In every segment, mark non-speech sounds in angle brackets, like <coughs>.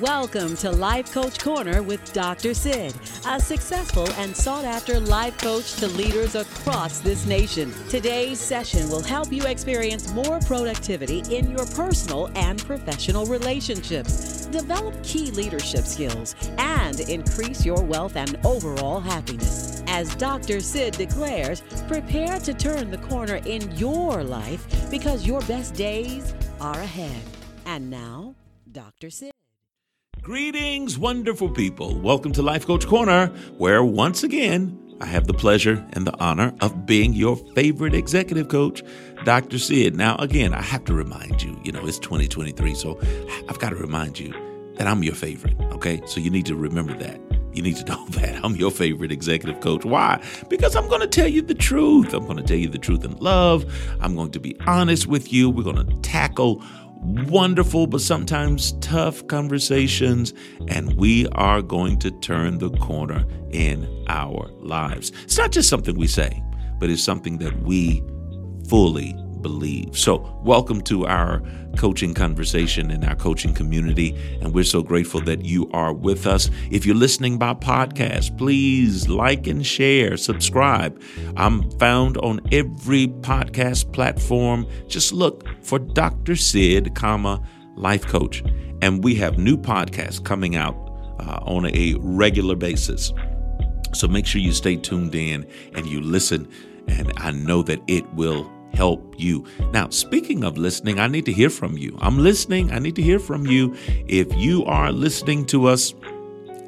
Welcome to Life Coach Corner with Dr. Sid, a successful and sought after life coach to leaders across this nation. Today's session will help you experience more productivity in your personal and professional relationships, develop key leadership skills, and increase your wealth and overall happiness. As Dr. Sid declares, prepare to turn the corner in your life because your best days are ahead. And now, Dr. Sid. Greetings, wonderful people. Welcome to Life Coach Corner, where once again, I have the pleasure and the honor of being your favorite executive coach, Dr. Sid. Now, again, I have to remind you, you know, it's 2023, so I've got to remind you that I'm your favorite, okay? So you need to remember that. You need to <laughs> know that I'm your favorite executive coach. Why? Because I'm going to tell you the truth. I'm going to tell you the truth in love. I'm going to be honest with you. We're going to tackle wonderful but sometimes tough conversations, and we are going to turn the corner in our lives. It's not just something we say, but it's something that we fully believe. So, welcome to our coaching conversation in our coaching community. And we're so grateful that you are with us. If you're listening by podcast, please like and share, subscribe. I'm found on every podcast platform. Just look for Dr. Sid, comma, life coach. And we have new podcasts coming out uh, on a regular basis. So make sure you stay tuned in and you listen. And I know that it will help you. Now, speaking of listening, I need to hear from you. I'm listening. I need to hear from you. If you are listening to us,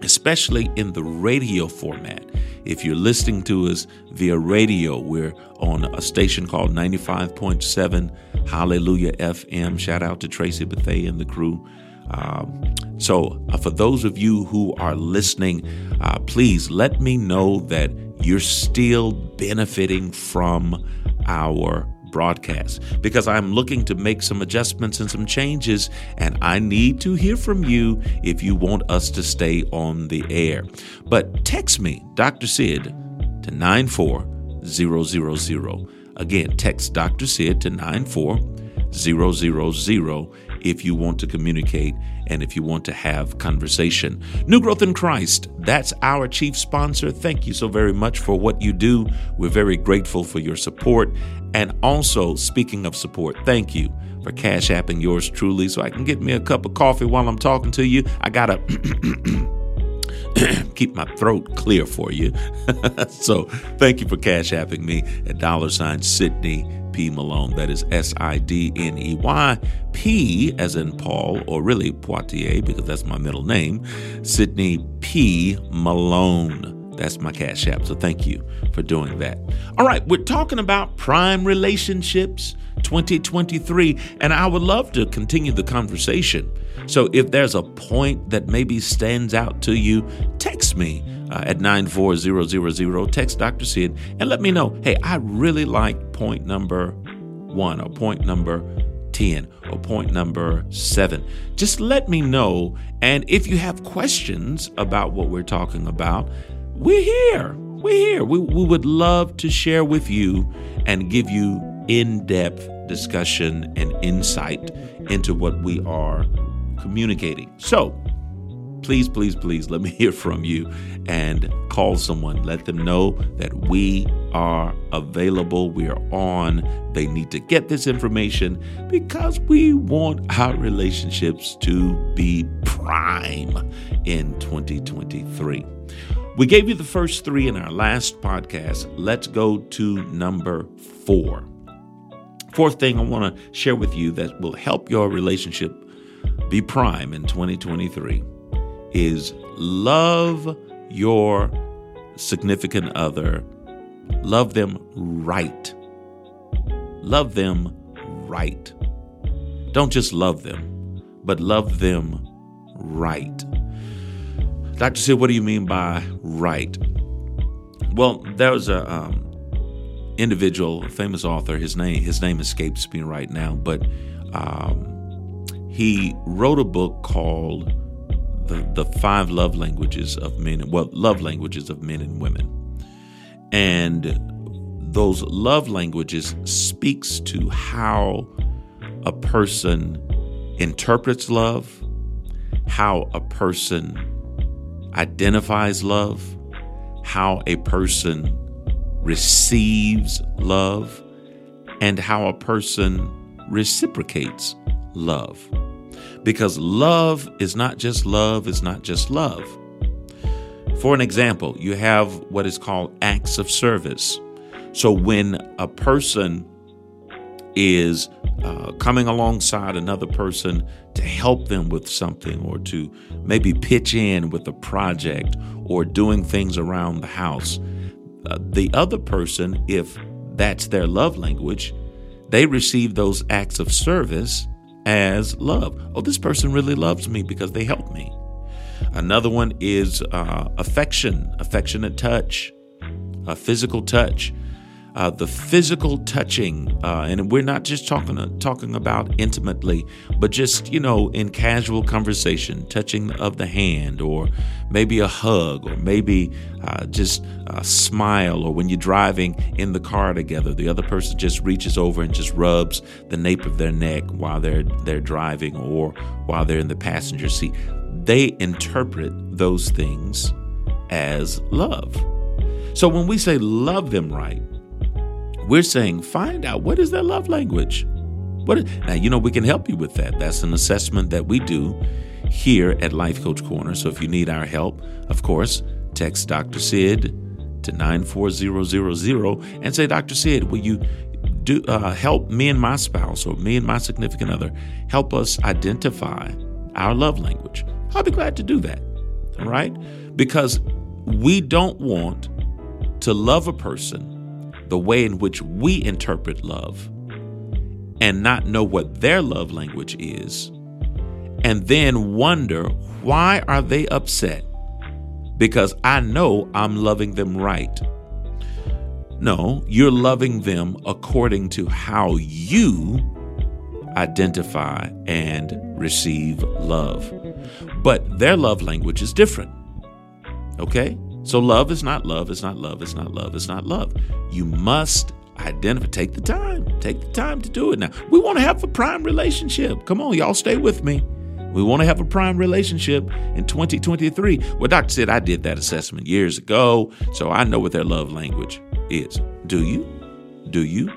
especially in the radio format, if you're listening to us via radio, we're on a station called 95.7 Hallelujah FM. Shout out to Tracy Bethay and the crew. Um, so, uh, for those of you who are listening, uh, please let me know that you're still benefiting from our broadcast because I'm looking to make some adjustments and some changes, and I need to hear from you if you want us to stay on the air. But text me, Dr. Sid, to 94000. Again, text Dr. Sid to 94000 if you want to communicate and if you want to have conversation. New Growth in Christ, that's our chief sponsor. Thank you so very much for what you do. We're very grateful for your support. And also, speaking of support, thank you for cash apping yours truly so I can get me a cup of coffee while I'm talking to you. I got to <coughs> keep my throat clear for you. <laughs> so thank you for cash apping me at dollar sign Sidney Malone. That is S I D N E Y P as in Paul, or really Poitier, because that's my middle name, Sidney P. Malone. That's my cash app. So thank you for doing that. All right, we're talking about prime relationships 2023, and I would love to continue the conversation. So if there's a point that maybe stands out to you, text me uh, at 94000, text Dr. Sid, and let me know hey, I really like point number one or point number 10 or point number seven. Just let me know. And if you have questions about what we're talking about, we're here. We're here. We, we would love to share with you and give you in depth discussion and insight into what we are communicating. So, please, please, please let me <laughs> hear from you and call someone. Let them know that we are available. We are on. They need to get this information because we want our relationships to be prime in 2023. We gave you the first three in our last podcast. Let's go to number four. Fourth thing I want to share with you that will help your relationship be prime in 2023 is love your significant other. Love them right. Love them right. Don't just love them, but love them right. Dr. Sid, what do you mean by right? Well, there was a um, individual, famous author. His name his name escapes me right now, but um, he wrote a book called the the five love languages of men. Well, love languages of men and women, and those love languages speaks to how a person interprets love how a person identifies love, how a person receives love, and how a person reciprocates love. Because love is not just love, is not just love. For an example, you have what is called acts of service. So when a person is uh, coming alongside another person to help them with something or to maybe pitch in with a project or doing things around the house, uh, the other person, if that's their love language, they receive those acts of service as love. Oh, this person really loves me because they helped me. Another one is uh, affection, affectionate touch, a physical touch. Uh, the physical touching, uh, and we're not just talking uh, talking about intimately, but just you know in casual conversation, touching of the hand, or maybe a hug, or maybe uh, just a smile, or when you're driving in the car together, the other person just reaches over and just rubs the nape of their neck while they're they're driving, or while they're in the passenger seat they interpret those things as love. So when we say love them right, we're saying find out what is their love language. What is, now you know we can help you with that. That's an assessment that we do here at Life Coach Corner. So if you need our help, of course, text Dr. Sid to 94000 and say, Dr. Sid, will you do uh, help me and my spouse or me and my significant other help us identify our love language? I'll be glad to do that. All right? Because we don't want to love a person the way in which we interpret love and not know what their love language is and then wonder why are they upset because I know I'm loving them right. No, you're loving them according to how you identify and receive love. But their love language is different. Okay? So love is not love, it's not love, it's not love, it's not love. You must identify, take the time, take the time to do it now. We want to have a prime relationship. Come on, y'all stay with me. We want to have a prime relationship in 2023. Well, Dr. Sid I did that assessment years ago, so I know what their love language is. Do you? Do you?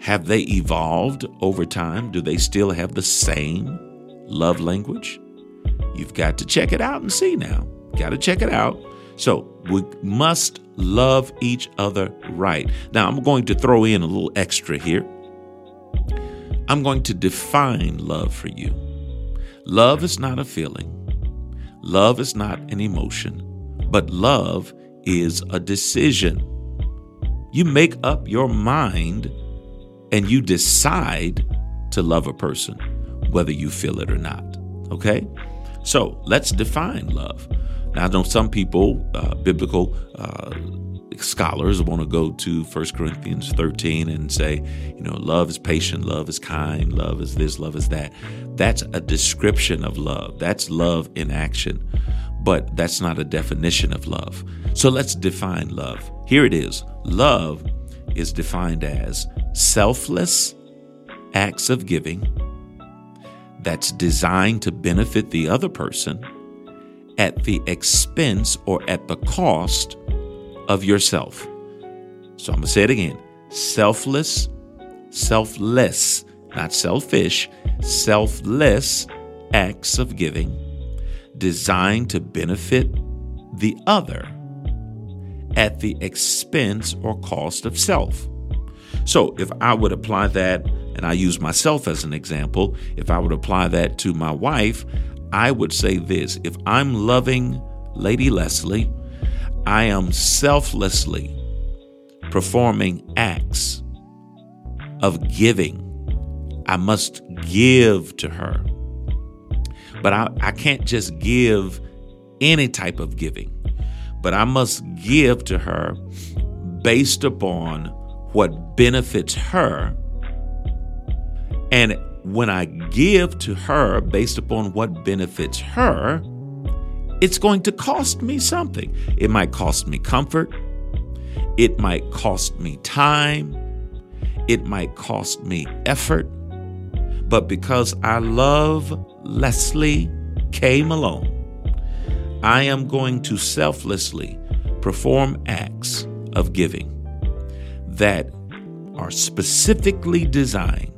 Have they evolved over time? Do they still have the same love language? You've got to check it out and see now. Got to check it out. So we must love each other right. Now, I'm going to throw in a little extra here. I'm going to define love for you. Love is not a feeling, love is not an emotion, but love is a decision. You make up your mind and you decide to love a person, whether you feel it or not. Okay? So let's define love. Now, I know some people, uh, biblical uh, scholars, want to go to 1 Corinthians 13 and say, you know, love is patient, love is kind, love is this, love is that. That's a description of love. That's love in action, but that's not a definition of love. So let's define love. Here it is love is defined as selfless acts of giving that's designed to benefit the other person at the expense or at the cost of yourself. So I'm going to say it again selfless, selfless, not selfish, selfless acts of giving designed to benefit the other at the expense or cost of self. So if I would apply that, and I use myself as an example, if I would apply that to my wife, I would say this if I'm loving Lady Leslie, I am selflessly performing acts of giving. I must give to her. But I, I can't just give any type of giving but I must give to her based upon what benefits her. And when I give to her based upon what benefits her, it's going to cost me something. It might cost me comfort. It might cost me time. It might cost me effort. But because I love Leslie K. Malone, I am going to selflessly perform acts of giving that are specifically designed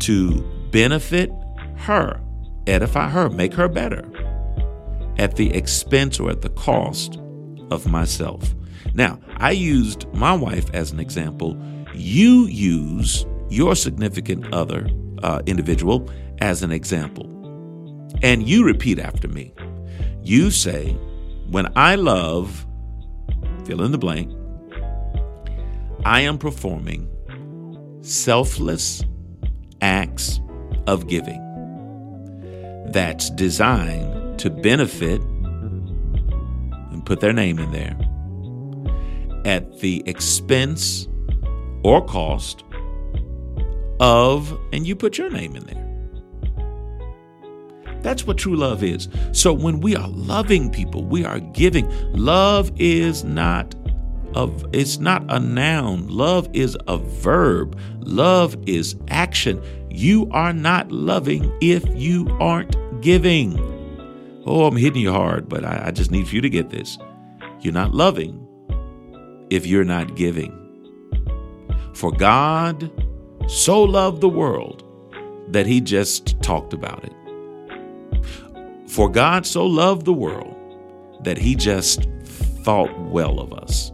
to benefit her, edify her, make her better at the expense or at the cost of myself. Now, I used my wife as an example. You use your significant other uh, individual as an example. And you repeat after me. You say, When I love, fill in the blank, I am performing selfless acts of giving that's designed to benefit and put their name in there at the expense or cost of, and you put your name in there. That's what true love is. So when we are loving people, we are giving. Love is not of it's not a noun. Love is a verb. Love is action. You are not loving if you aren't giving. Oh, I'm hitting you hard, but I, I just need for you to get this. You're not loving if you're not giving. For God so loved the world that he just talked about it. For God so loved the world that he just thought well of us.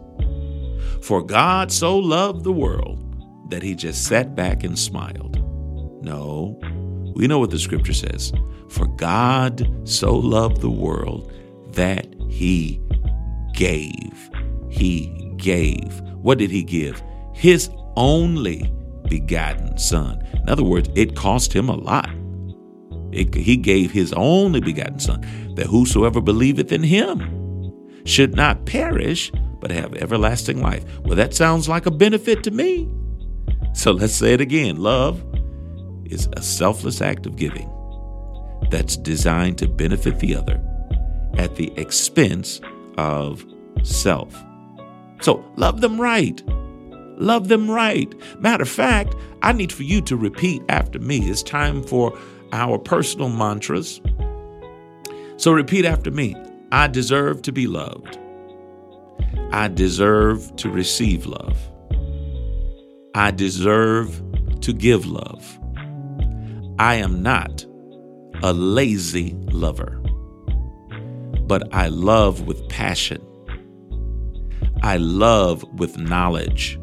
For God so loved the world that he just sat back and smiled. No, we know what the scripture says. For God so loved the world that he gave. He gave. What did he give? His only begotten son. In other words, it cost him a lot. It, he gave his only begotten son that whosoever believeth in him should not perish but have everlasting life. Well, that sounds like a benefit to me. So let's say it again. Love is a selfless act of giving that's designed to benefit the other at the expense of self. So love them right. Love them right. Matter of fact, I need for you to repeat after me. It's time for our personal mantras. So repeat after me I deserve to be loved. I deserve to receive love. I deserve to give love. I am not a lazy lover, but I love with passion. I love with knowledge.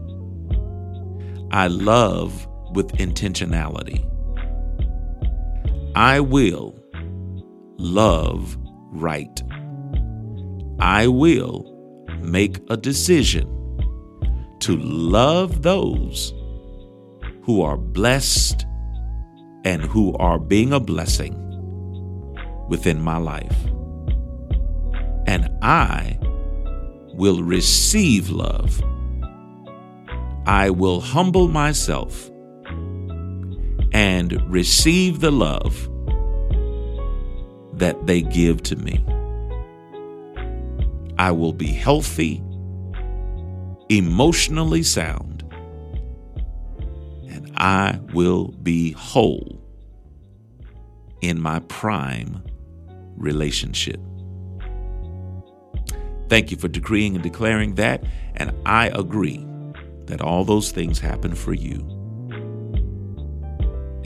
I love with intentionality. I will love right. I will make a decision to love those who are blessed and who are being a blessing within my life. And I will receive love. I will humble myself and receive the love that they give to me. I will be healthy, emotionally sound, and I will be whole in my prime relationship. Thank you for decreeing and declaring that, and I agree that all those things happen for you.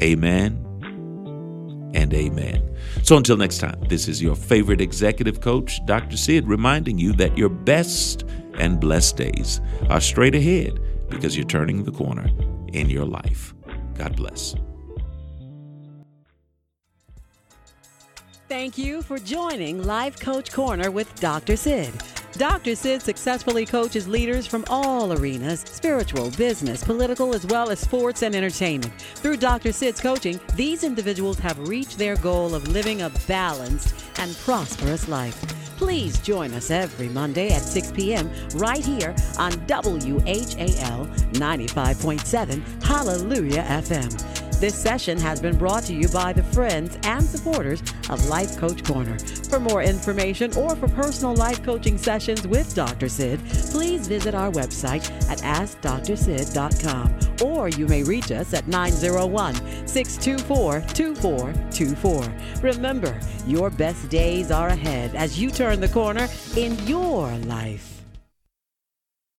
Amen and amen. So until next time, this is your favorite executive coach, Dr. Sid, reminding you that your best and blessed days are straight ahead because you're turning the corner in your life. God bless. Thank you for joining Life Coach Corner with Dr. Sid. Dr. Sid successfully coaches leaders from all arenas spiritual, business, political, as well as sports and entertainment. Through Dr. Sid's coaching, these individuals have reached their goal of living a balanced and prosperous life. Please join us every Monday at 6 p.m. right here on WHAL 95.7 Hallelujah FM. This session has been brought to you by the friends and supporters of Life Coach Corner. For more information or for personal life coaching sessions with Dr. Sid, please visit our website at AskDrSid.com or you may reach us at 901 624 2424. Remember, your best days are ahead as you turn the corner in your life.